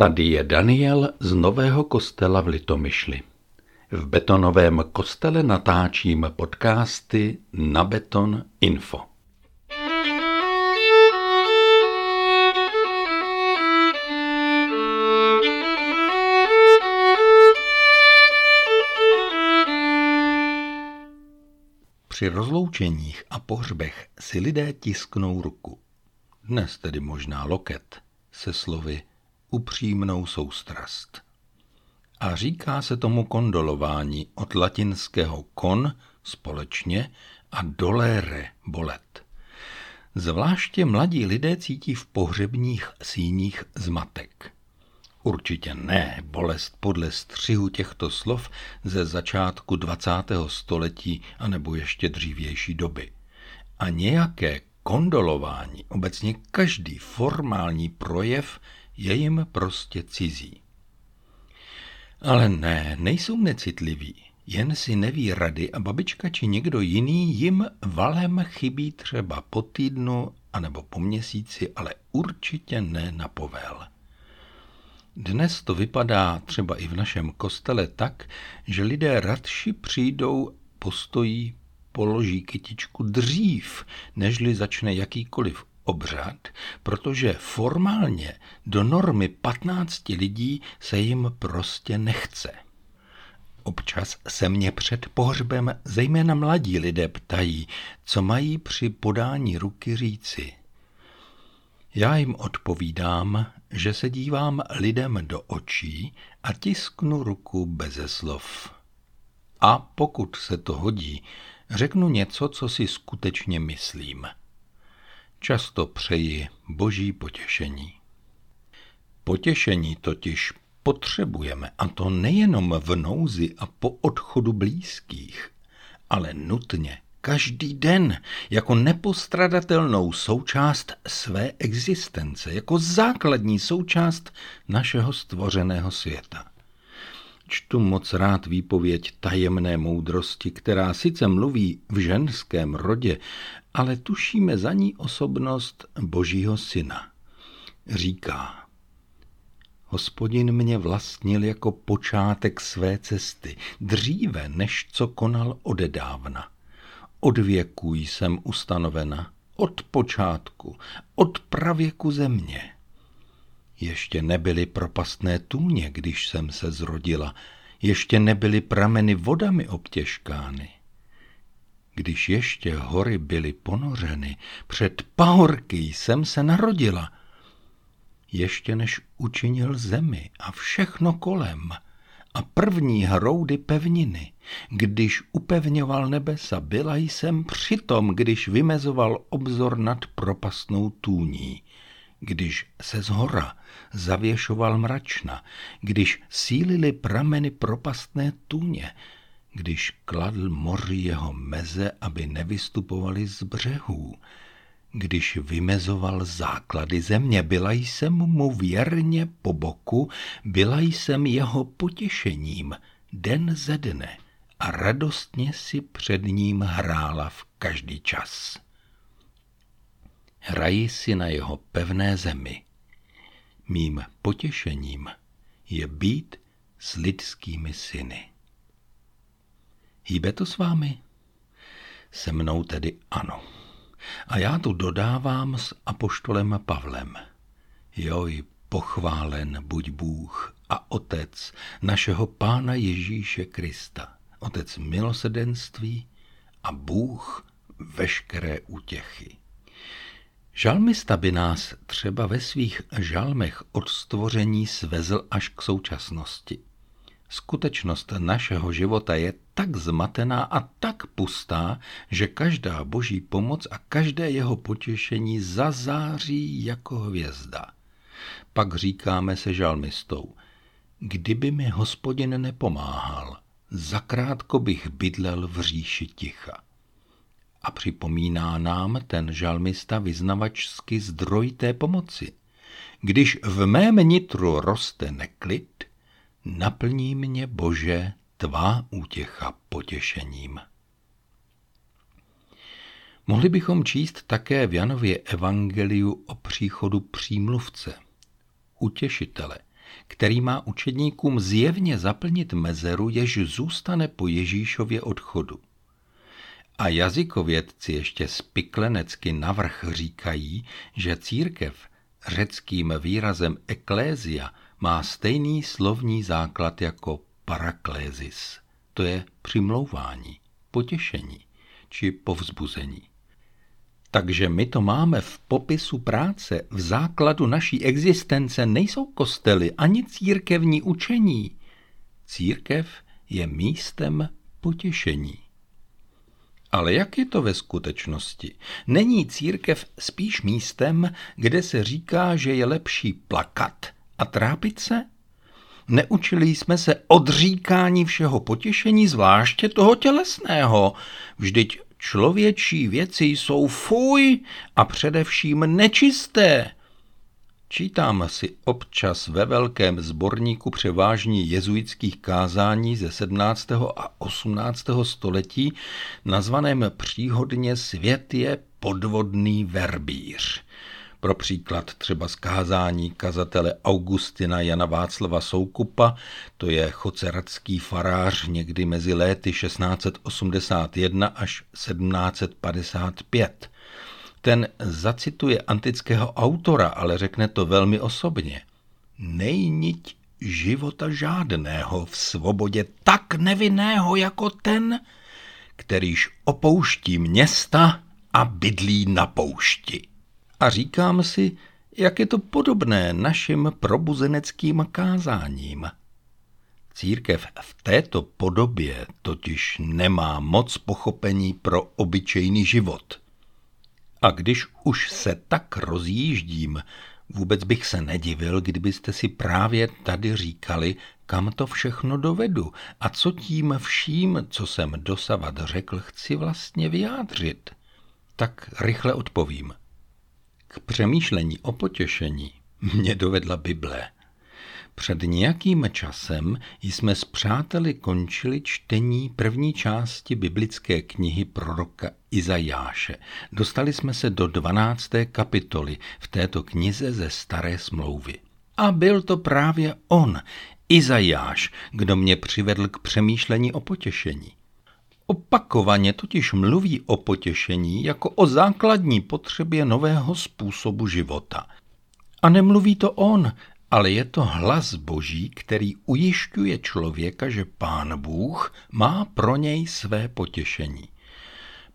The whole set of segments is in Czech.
Tady je Daniel z Nového kostela v Litomyšli. V betonovém kostele natáčím podcasty na Beton Info. Při rozloučeních a pohřbech si lidé tisknou ruku. Dnes tedy možná loket se slovy upřímnou soustrast. A říká se tomu kondolování od latinského kon společně a dolere bolet. Zvláště mladí lidé cítí v pohřebních síních zmatek. Určitě ne bolest podle střihu těchto slov ze začátku 20. století anebo ještě dřívější doby. A nějaké kondolování, obecně každý formální projev je jim prostě cizí. Ale ne, nejsou necitliví, jen si neví rady a babička či někdo jiný jim valem chybí třeba po týdnu anebo po měsíci, ale určitě ne na povel. Dnes to vypadá třeba i v našem kostele tak, že lidé radši přijdou, postojí, položí kytičku dřív, nežli začne jakýkoliv obřad, protože formálně do normy 15 lidí se jim prostě nechce. Občas se mě před pohřbem zejména mladí lidé ptají, co mají při podání ruky říci. Já jim odpovídám, že se dívám lidem do očí a tisknu ruku beze slov. A pokud se to hodí, řeknu něco, co si skutečně myslím. Často přeji boží potěšení. Potěšení totiž potřebujeme, a to nejenom v nouzi a po odchodu blízkých, ale nutně každý den jako nepostradatelnou součást své existence, jako základní součást našeho stvořeného světa. Čtu moc rád výpověď tajemné moudrosti, která sice mluví v ženském rodě, ale tušíme za ní osobnost Božího syna. Říká, Hospodin mě vlastnil jako počátek své cesty, dříve než co konal odedávna. Od věků jsem ustanovena, od počátku, od pravěku země. Ještě nebyly propastné tůně, když jsem se zrodila, ještě nebyly prameny vodami obtěžkány. Když ještě hory byly ponořeny, před pahorky jsem se narodila. Ještě než učinil zemi a všechno kolem a první hroudy pevniny, když upevňoval nebesa, byla jsem přitom, když vymezoval obzor nad propastnou tůní když se z hora zavěšoval mračna, když sílili prameny propastné tůně, když kladl moři jeho meze, aby nevystupovali z břehů, když vymezoval základy země, byla jsem mu věrně po boku, byla jsem jeho potěšením den ze dne a radostně si před ním hrála v každý čas. Hraji si na jeho pevné zemi. Mým potěšením je být s lidskými syny. Hýbe to s vámi? Se mnou tedy ano. A já tu dodávám s apoštolem Pavlem. Joj, pochválen buď Bůh a Otec našeho Pána Ježíše Krista, Otec milosedenství a Bůh veškeré útěchy. Žalmista by nás třeba ve svých žalmech od stvoření svezl až k současnosti. Skutečnost našeho života je tak zmatená a tak pustá, že každá boží pomoc a každé jeho potěšení zazáří jako hvězda. Pak říkáme se žalmistou, kdyby mi hospodin nepomáhal, zakrátko bych bydlel v říši ticha. A připomíná nám ten žalmista vyznavačsky zdroj té pomoci. Když v mém nitru roste neklid, naplní mě, Bože, tvá útěcha potěšením. Mohli bychom číst také v Janově evangeliu o příchodu přímluvce, utěšitele, který má učedníkům zjevně zaplnit mezeru, jež zůstane po Ježíšově odchodu. A jazykovědci ještě spiklenecky navrch říkají, že církev řeckým výrazem eklézia má stejný slovní základ jako paraklézis, to je přimlouvání, potěšení či povzbuzení. Takže my to máme v popisu práce, v základu naší existence nejsou kostely ani církevní učení. Církev je místem potěšení. Ale jak je to ve skutečnosti? Není církev spíš místem, kde se říká, že je lepší plakat a trápit se? Neučili jsme se odříkání všeho potěšení, zvláště toho tělesného. Vždyť člověčí věci jsou fuj a především nečisté. Čítám si občas ve velkém sborníku převážně jezuitských kázání ze 17. a 18. století, nazvaném příhodně Svět je podvodný verbíř. Pro příklad třeba skázání kazatele Augustina Jana Václava Soukupa, to je choceradský farář někdy mezi léty 1681 až 1755. Ten zacituje antického autora, ale řekne to velmi osobně. Nejniť života žádného v svobodě tak nevinného jako ten, kterýž opouští města a bydlí na poušti. A říkám si, jak je to podobné našim probuzeneckým kázáním. Církev v této podobě totiž nemá moc pochopení pro obyčejný život. A když už se tak rozjíždím, vůbec bych se nedivil, kdybyste si právě tady říkali, kam to všechno dovedu a co tím vším, co jsem dosavat řekl, chci vlastně vyjádřit. Tak rychle odpovím. K přemýšlení o potěšení mě dovedla Bible. Před nějakým časem jsme s přáteli končili čtení první části biblické knihy proroka Izajáše. Dostali jsme se do 12. kapitoly v této knize ze Staré smlouvy. A byl to právě on, Izajáš, kdo mě přivedl k přemýšlení o potěšení. Opakovaně totiž mluví o potěšení jako o základní potřebě nového způsobu života. A nemluví to on, ale je to hlas boží, který ujišťuje člověka, že pán Bůh má pro něj své potěšení.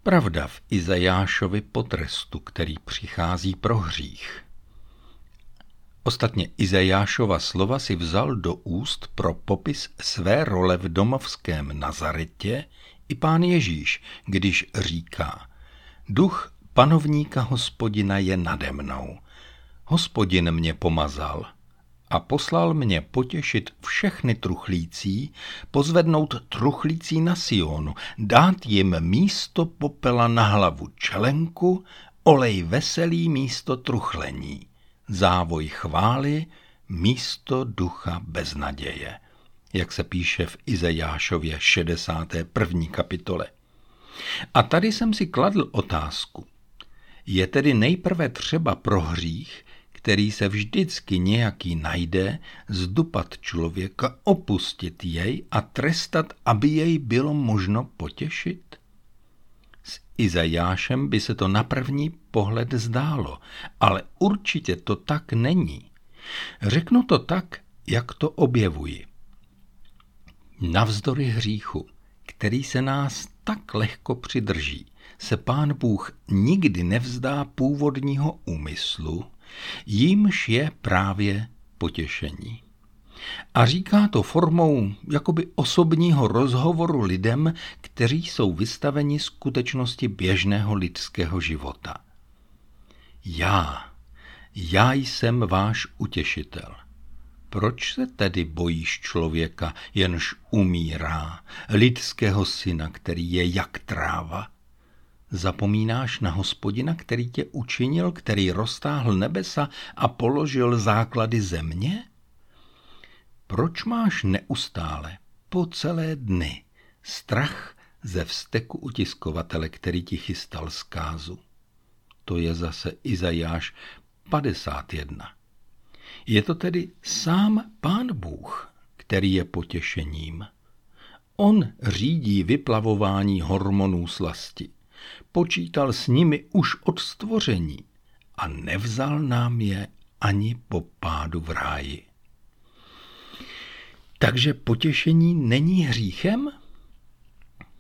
Pravda v Izajášovi potrestu, který přichází pro hřích. Ostatně Izajášova slova si vzal do úst pro popis své role v domovském Nazaretě i pán Ježíš, když říká Duch panovníka hospodina je nade mnou. Hospodin mě pomazal a poslal mě potěšit všechny truchlící, pozvednout truchlící na Sionu, dát jim místo popela na hlavu čelenku, olej veselý místo truchlení, závoj chvály místo ducha beznaděje jak se píše v Izajášově 61. kapitole. A tady jsem si kladl otázku. Je tedy nejprve třeba pro hřích, který se vždycky nějaký najde, zdupat člověka, opustit jej a trestat, aby jej bylo možno potěšit? S Izajášem by se to na první pohled zdálo, ale určitě to tak není. Řeknu to tak, jak to objevuji. Navzdory hříchu, který se nás tak lehko přidrží, se pán Bůh nikdy nevzdá původního úmyslu, jímž je právě potěšení. A říká to formou jakoby osobního rozhovoru lidem, kteří jsou vystaveni skutečnosti běžného lidského života. Já, já jsem váš utěšitel. Proč se tedy bojíš člověka, jenž umírá, lidského syna, který je jak tráva? Zapomínáš na hospodina, který tě učinil, který roztáhl nebesa a položil základy země? Proč máš neustále, po celé dny, strach ze vzteku utiskovatele, který ti chystal zkázu? To je zase Izajáš 51. Je to tedy sám Pán Bůh, který je potěšením. On řídí vyplavování hormonů slasti. Počítal s nimi už od stvoření a nevzal nám je ani po pádu v ráji. Takže potěšení není hříchem?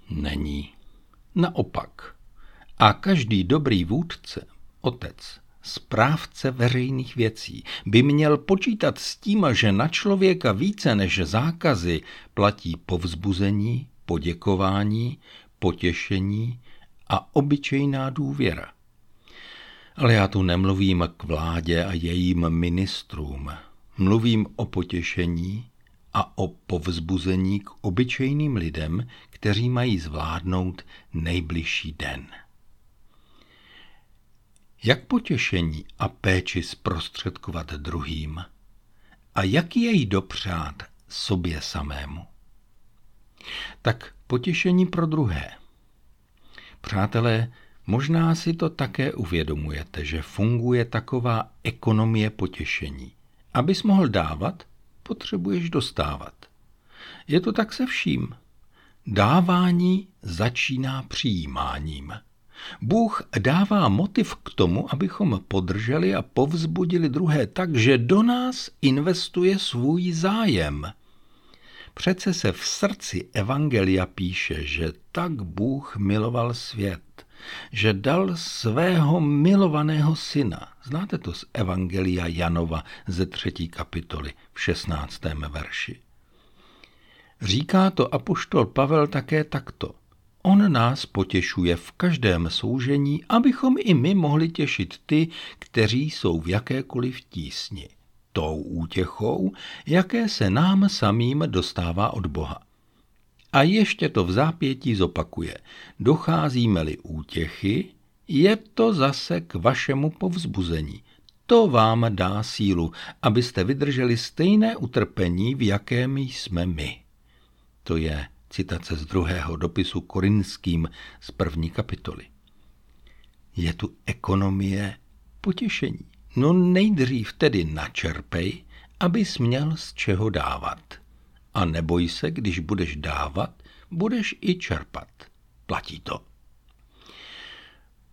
Není. Naopak. A každý dobrý vůdce, otec, správce veřejných věcí by měl počítat s tím, že na člověka více než zákazy platí povzbuzení, poděkování, potěšení a obyčejná důvěra. Ale já tu nemluvím k vládě a jejím ministrům. Mluvím o potěšení a o povzbuzení k obyčejným lidem, kteří mají zvládnout nejbližší den. Jak potěšení a péči zprostředkovat druhým a jak jej dopřát sobě samému? Tak potěšení pro druhé. Přátelé, možná si to také uvědomujete, že funguje taková ekonomie potěšení. Abys mohl dávat, potřebuješ dostávat. Je to tak se vším. Dávání začíná přijímáním. Bůh dává motiv k tomu, abychom podrželi a povzbudili druhé tak, že do nás investuje svůj zájem. Přece se v srdci Evangelia píše, že tak Bůh miloval svět, že dal svého milovaného syna. Znáte to z Evangelia Janova ze třetí kapitoly v 16. verši. Říká to apoštol Pavel také takto – On nás potěšuje v každém soužení, abychom i my mohli těšit ty, kteří jsou v jakékoliv tísni. Tou útěchou, jaké se nám samým dostává od Boha. A ještě to v zápětí zopakuje. Docházíme-li útěchy, je to zase k vašemu povzbuzení. To vám dá sílu, abyste vydrželi stejné utrpení, v jakém jsme my. To je Citace z druhého dopisu korinským z první kapitoly. Je tu ekonomie potěšení. No nejdřív tedy načerpej, abys měl z čeho dávat. A neboj se, když budeš dávat, budeš i čerpat. Platí to.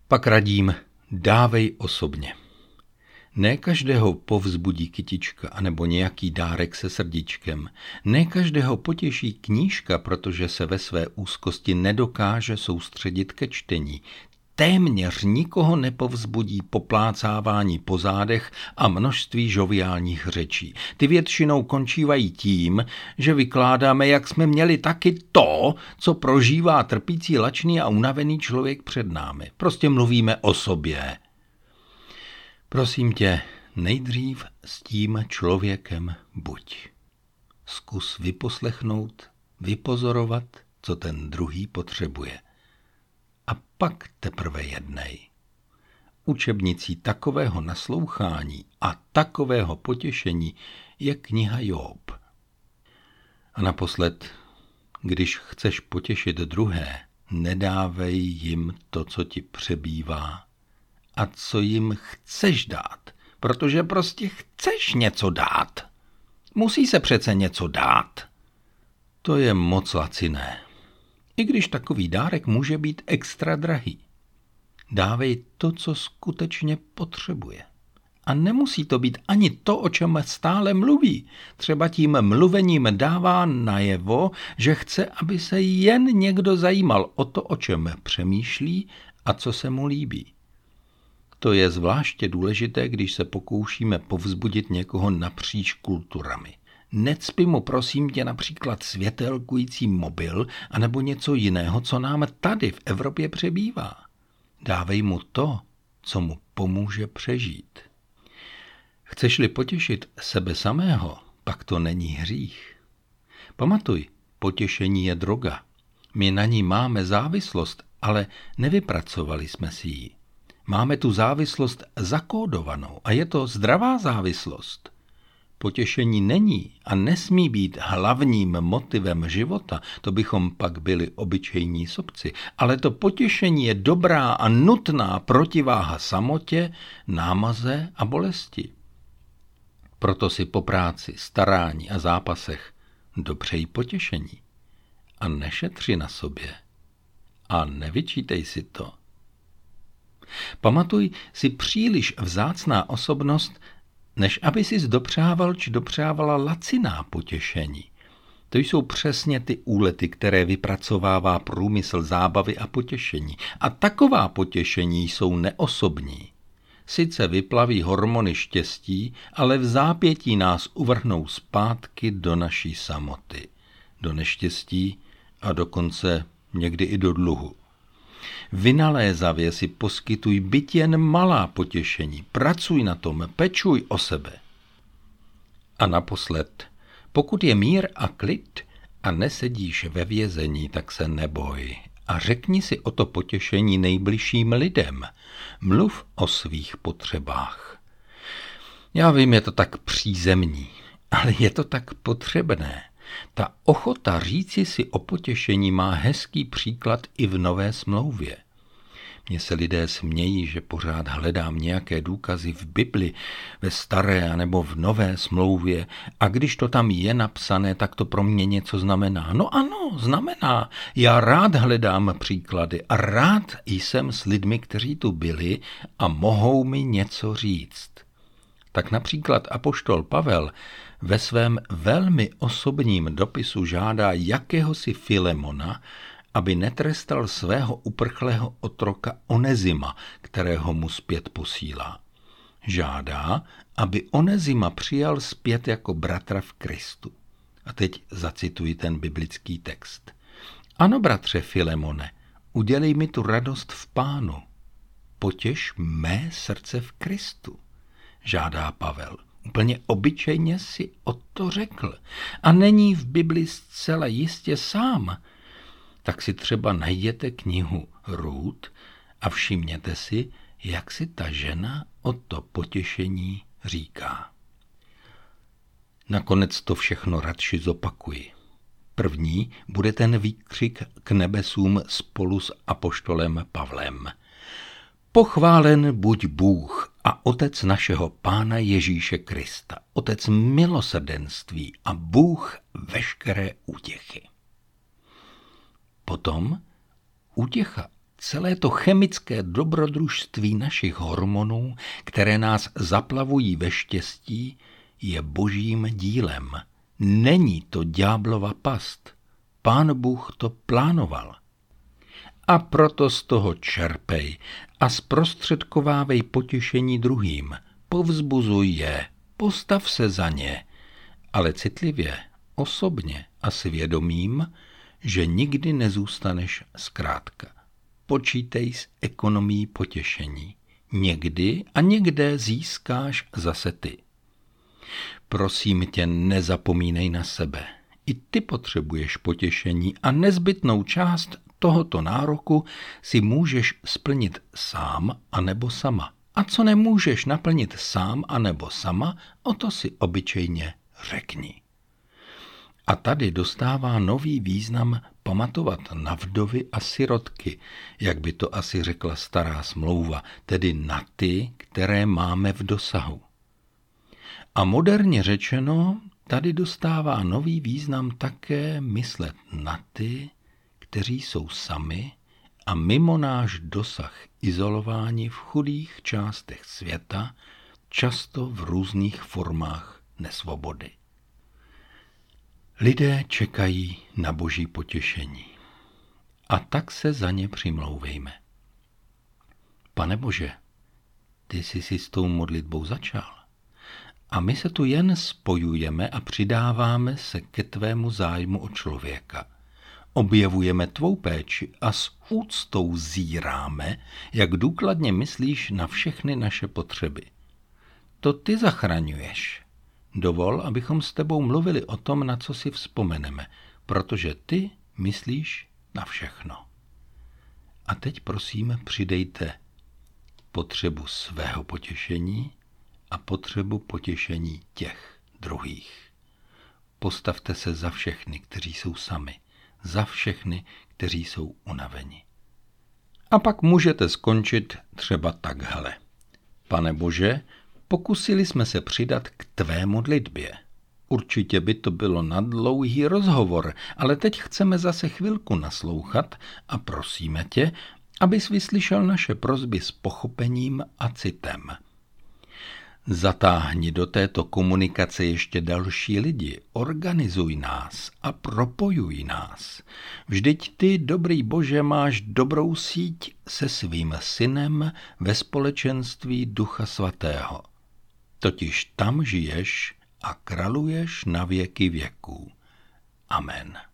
Pak radím, dávej osobně. Ne každého povzbudí kytička anebo nějaký dárek se srdíčkem. Ne každého potěší knížka, protože se ve své úzkosti nedokáže soustředit ke čtení. Téměř nikoho nepovzbudí poplácávání po zádech a množství žoviálních řečí. Ty většinou končívají tím, že vykládáme, jak jsme měli taky to, co prožívá trpící, lačný a unavený člověk před námi. Prostě mluvíme o sobě. Prosím tě, nejdřív s tím člověkem buď. Zkus vyposlechnout, vypozorovat, co ten druhý potřebuje. A pak teprve jednej. Učebnicí takového naslouchání a takového potěšení je kniha Job. A naposled, když chceš potěšit druhé, nedávej jim to, co ti přebývá, a co jim chceš dát, protože prostě chceš něco dát. Musí se přece něco dát. To je moc laciné. I když takový dárek může být extra drahý. Dávej to, co skutečně potřebuje. A nemusí to být ani to, o čem stále mluví. Třeba tím mluvením dává najevo, že chce, aby se jen někdo zajímal o to, o čem přemýšlí a co se mu líbí. To je zvláště důležité, když se pokoušíme povzbudit někoho napříč kulturami. Necpi mu prosím tě například světelkující mobil anebo něco jiného, co nám tady v Evropě přebývá. Dávej mu to, co mu pomůže přežít. Chceš-li potěšit sebe samého, pak to není hřích. Pamatuj, potěšení je droga. My na ní máme závislost, ale nevypracovali jsme si ji. Máme tu závislost zakódovanou a je to zdravá závislost. Potěšení není a nesmí být hlavním motivem života, to bychom pak byli obyčejní sobci, ale to potěšení je dobrá a nutná protiváha samotě, námaze a bolesti. Proto si po práci, starání a zápasech dopřeji potěšení a nešetři na sobě a nevyčítej si to. Pamatuj si příliš vzácná osobnost, než aby si dopřával či dopřávala laciná potěšení. To jsou přesně ty úlety, které vypracovává průmysl zábavy a potěšení. A taková potěšení jsou neosobní. Sice vyplaví hormony štěstí, ale v zápětí nás uvrhnou zpátky do naší samoty, do neštěstí a dokonce někdy i do dluhu. Vynalézavě si poskytuj byt jen malá potěšení, pracuj na tom, pečuj o sebe. A naposled, pokud je mír a klid a nesedíš ve vězení, tak se neboj a řekni si o to potěšení nejbližším lidem. Mluv o svých potřebách. Já vím, je to tak přízemní, ale je to tak potřebné. Ta ochota říci si o potěšení má hezký příklad i v Nové smlouvě. Mně se lidé smějí, že pořád hledám nějaké důkazy v Bibli, ve staré nebo v nové smlouvě a když to tam je napsané, tak to pro mě něco znamená. No ano, znamená. Já rád hledám příklady a rád jsem s lidmi, kteří tu byli a mohou mi něco říct. Tak například apoštol Pavel ve svém velmi osobním dopisu žádá jakéhosi Filemona, aby netrestal svého uprchlého otroka Onezima, kterého mu zpět posílá. Žádá, aby Onezima přijal zpět jako bratra v Kristu. A teď zacituji ten biblický text. Ano, bratře Filemone, udělej mi tu radost v pánu. Potěš mé srdce v Kristu, žádá Pavel. Úplně obyčejně si o to řekl. A není v Bibli zcela jistě sám, tak si třeba najděte knihu Růd a všimněte si, jak si ta žena o to potěšení říká. Nakonec to všechno radši zopakuji. První bude ten výkřik k nebesům spolu s apoštolem Pavlem. Pochválen buď Bůh a Otec našeho Pána Ježíše Krista, Otec milosrdenství a Bůh veškeré útěchy. Potom útěcha, celé to chemické dobrodružství našich hormonů, které nás zaplavují ve štěstí, je božím dílem. Není to ďáblova past. Pán Bůh to plánoval. A proto z toho čerpej a zprostředkovávej potěšení druhým. Povzbuzuj je, postav se za ně, ale citlivě, osobně a svědomím, že nikdy nezůstaneš zkrátka. Počítej s ekonomí potěšení. Někdy a někde získáš zase ty. Prosím tě, nezapomínej na sebe. I ty potřebuješ potěšení a nezbytnou část tohoto nároku si můžeš splnit sám anebo sama. A co nemůžeš naplnit sám anebo sama, o to si obyčejně řekni. A tady dostává nový význam pamatovat na vdovy a sirotky, jak by to asi řekla stará smlouva, tedy na ty, které máme v dosahu. A moderně řečeno, tady dostává nový význam také myslet na ty, kteří jsou sami a mimo náš dosah izolováni v chudých částech světa, často v různých formách nesvobody. Lidé čekají na boží potěšení. A tak se za ně přimlouvejme. Pane Bože, ty jsi si s tou modlitbou začal. A my se tu jen spojujeme a přidáváme se ke tvému zájmu o člověka. Objevujeme tvou péči a s úctou zíráme, jak důkladně myslíš na všechny naše potřeby. To ty zachraňuješ Dovol, abychom s tebou mluvili o tom, na co si vzpomeneme, protože ty myslíš na všechno. A teď prosím přidejte potřebu svého potěšení a potřebu potěšení těch druhých. Postavte se za všechny, kteří jsou sami, za všechny, kteří jsou unaveni. A pak můžete skončit třeba takhle. Pane Bože, pokusili jsme se přidat k tvé modlitbě. Určitě by to bylo na dlouhý rozhovor, ale teď chceme zase chvilku naslouchat a prosíme tě, abys vyslyšel naše prozby s pochopením a citem. Zatáhni do této komunikace ještě další lidi, organizuj nás a propojuj nás. Vždyť ty, dobrý Bože, máš dobrou síť se svým synem ve společenství Ducha Svatého. Totiž tam žiješ a kraluješ na věky věků. Amen.